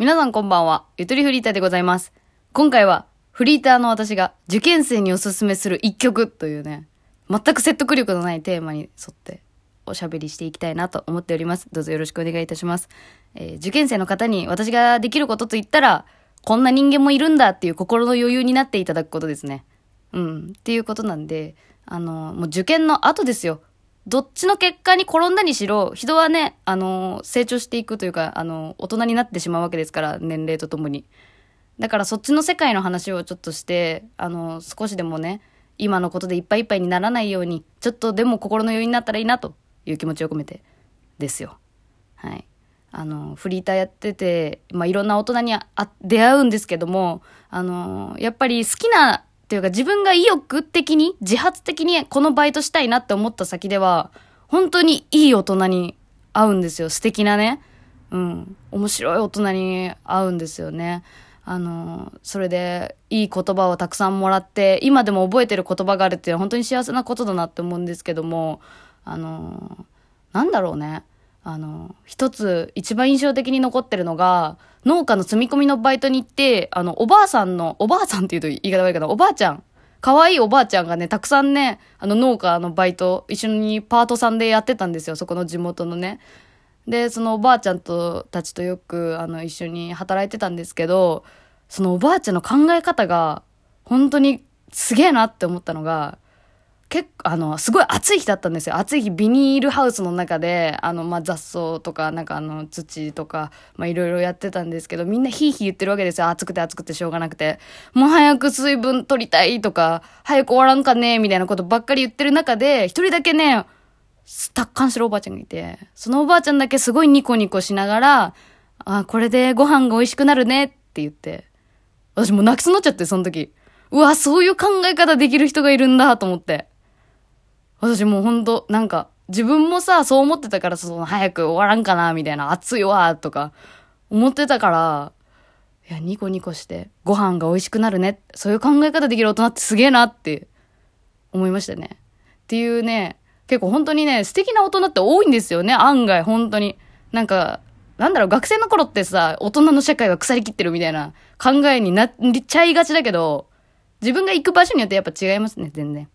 皆さんこんばんは。ゆとりフリーターでございます。今回は、フリーターの私が受験生におすすめする一曲というね、全く説得力のないテーマに沿っておしゃべりしていきたいなと思っております。どうぞよろしくお願いいたします。えー受験生の方に私ができることと言ったら、こんな人間もいるんだっていう心の余裕になっていただくことですね。うん。っていうことなんで、あの、もう受験の後ですよ。どっちの結果に転んだにしろ、人はね、あの、成長していくというか、あの、大人になってしまうわけですから、年齢とともに。だからそっちの世界の話をちょっとして、あの、少しでもね、今のことでいっぱいいっぱいにならないように、ちょっとでも心の余裕になったらいいなという気持ちを込めて、ですよ。はい。あの、フリーターやってて、まあ、いろんな大人にあ出会うんですけども、あの、やっぱり好きな、っていうか自分が意欲的に、自発的にこのバイトしたいなって思った先では、本当にいい大人に会うんですよ。素敵なね。うん。面白い大人に会うんですよね。あの、それで、いい言葉をたくさんもらって、今でも覚えてる言葉があるっていうのは本当に幸せなことだなって思うんですけども、あの、なんだろうね。あの、一つ一番印象的に残ってるのが、農家の積み込みのバイトに行って、あの、おばあさんの、おばあさんって言うと言い方悪いけど、おばあちゃん、可愛いおばあちゃんがね、たくさんね、あの農家のバイト、一緒にパートさんでやってたんですよ、そこの地元のね。で、そのおばあちゃんと、たちとよく、あの、一緒に働いてたんですけど、そのおばあちゃんの考え方が、本当にすげえなって思ったのが、結構、あの、すごい暑い日だったんですよ。暑い日、ビニールハウスの中で、あの、まあ、雑草とか、なんかあの、土とか、まあ、いろいろやってたんですけど、みんなヒーヒー言ってるわけですよ。暑くて暑くてしょうがなくて。もう早く水分取りたいとか、早く終わらんかねみたいなことばっかり言ってる中で、一人だけね、達観してるおばあちゃんがいて、そのおばあちゃんだけすごいニコニコしながら、あ、これでご飯が美味しくなるねって言って、私もう泣きそうになっちゃって、その時。うわ、そういう考え方できる人がいるんだと思って。私もうほんと、なんか、自分もさ、そう思ってたから、その、早く終わらんかな、みたいな、暑いわ、とか、思ってたから、いや、ニコニコして、ご飯が美味しくなるね。そういう考え方できる大人ってすげえなって、思いましたね。っていうね、結構本当にね、素敵な大人って多いんですよね、案外、本当に。なんか、なんだろう、学生の頃ってさ、大人の社会は腐りきってるみたいな考えになっちゃいがちだけど、自分が行く場所によってやっぱ違いますね、全然。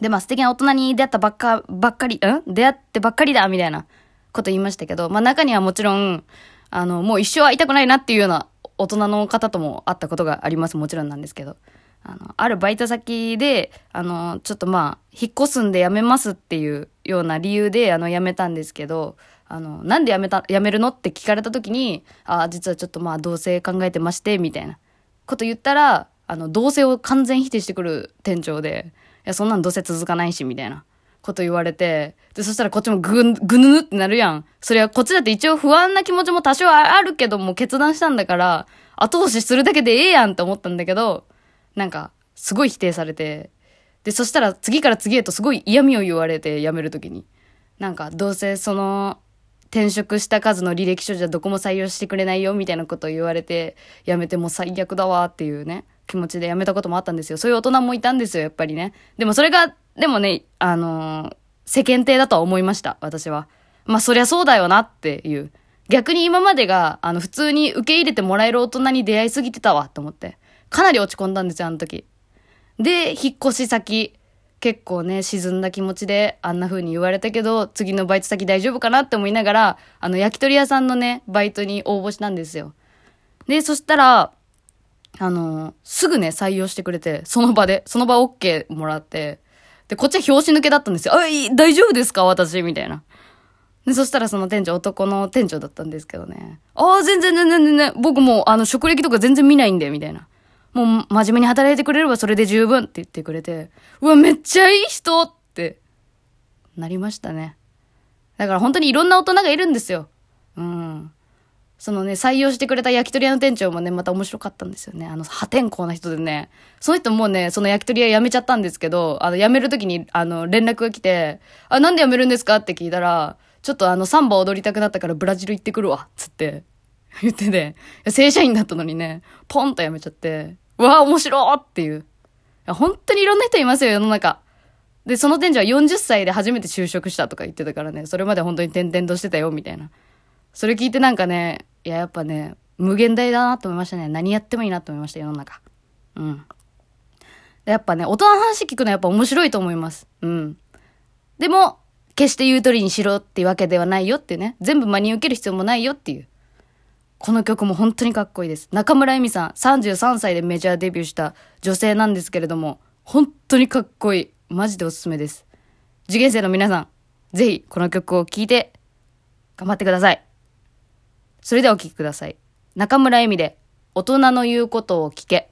で、まあ素敵な大人に出会ったばっか、ばっかり、ん？出会ってばっかりだみたいなこと言いましたけど、まあ中にはもちろん、あの、もう一生会いたくないなっていうような大人の方とも会ったことがあります。もちろんなんですけど。あの、あるバイト先で、あの、ちょっとまあ、引っ越すんで辞めますっていうような理由で、あの、辞めたんですけど、あの、なんで辞めた、辞めるのって聞かれた時に、ああ、実はちょっとまあ、同棲考えてまして、みたいなこと言ったら、あの、同棲を完全否定してくる店長で、や、そんなんどうせ続かないし、みたいなこと言われて、で、そしたらこっちもぐ、ぐぬぬってなるやん。それはこっちだって一応不安な気持ちも多少あるけども決断したんだから、後押しするだけでええやんって思ったんだけど、なんか、すごい否定されて、で、そしたら次から次へとすごい嫌味を言われて辞めるときに。なんか、どうせその、転職した数の履歴書じゃどこも採用してくれないよみたいなことを言われて、辞めても最悪だわっていうね、気持ちで辞めたこともあったんですよ。そういう大人もいたんですよ、やっぱりね。でもそれが、でもね、あのー世間体だとは思いました、私は。まあそりゃそうだよなっていう。逆に今までが、あの、普通に受け入れてもらえる大人に出会いすぎてたわ、と思って。かなり落ち込んだんですよ、あの時。で、引っ越し先、結構ね、沈んだ気持ちであんな風に言われたけど、次のバイト先大丈夫かなって思いながら、あの、焼き鳥屋さんのね、バイトに応募したんですよ。で、そしたら、あの、すぐね、採用してくれて、その場で、その場 OK もらって、で、こっちは拍子抜けだったんですよ。あ、いい大丈夫ですか？私みたいな。で、そしたらその店長、男の店長だったんですけどね。ああ、全然全然全然、僕もう、あの、職歴とか全然見ないんで、みたいな。もう、真面目に働いてくれればそれで十分って言ってくれて、うわ、めっちゃいい人って、なりましたね。だから本当にいろんな大人がいるんですよ。うん。そのね、採用してくれた焼き鳥屋の店長もね、また面白かったんですよね。あの、破天荒な人でね。その人もうね、その焼き鳥屋辞めちゃったんですけど、あの、辞める時に、あの、連絡が来て、あ、なんで辞めるんですか？って聞いたら、ちょっとあの、サンバ踊りたくなったからブラジル行ってくるわ、つって、言ってて、いや正社員だったのにね、ポンと辞めちゃって、うわ、面白っていう。いや本当にいろんな人いますよ、世の中。で、その店長は40歳で初めて就職したとか言ってたからね、それまで本当に転々としてたよ、みたいな。それ聞いてなんかね、いや、やっぱね、無限大だなと思いましたね。何やってもいいなと思いました、世の中。うん。やっぱね、大人の話聞くのはやっぱ面白いと思います。うん。でも、決して言う通りにしろっていうわけではないよっていうね。全部真に受ける必要もないよっていう。この曲も本当にかっこいいです。中村恵美さん、33歳でメジャーデビューした女性なんですけれども、本当にかっこいい。マジでおすすめです。受験生の皆さん、ぜひこの曲を聴いて、頑張ってください。それではお聴きください。中村恵美で、大人の言うことを聞け。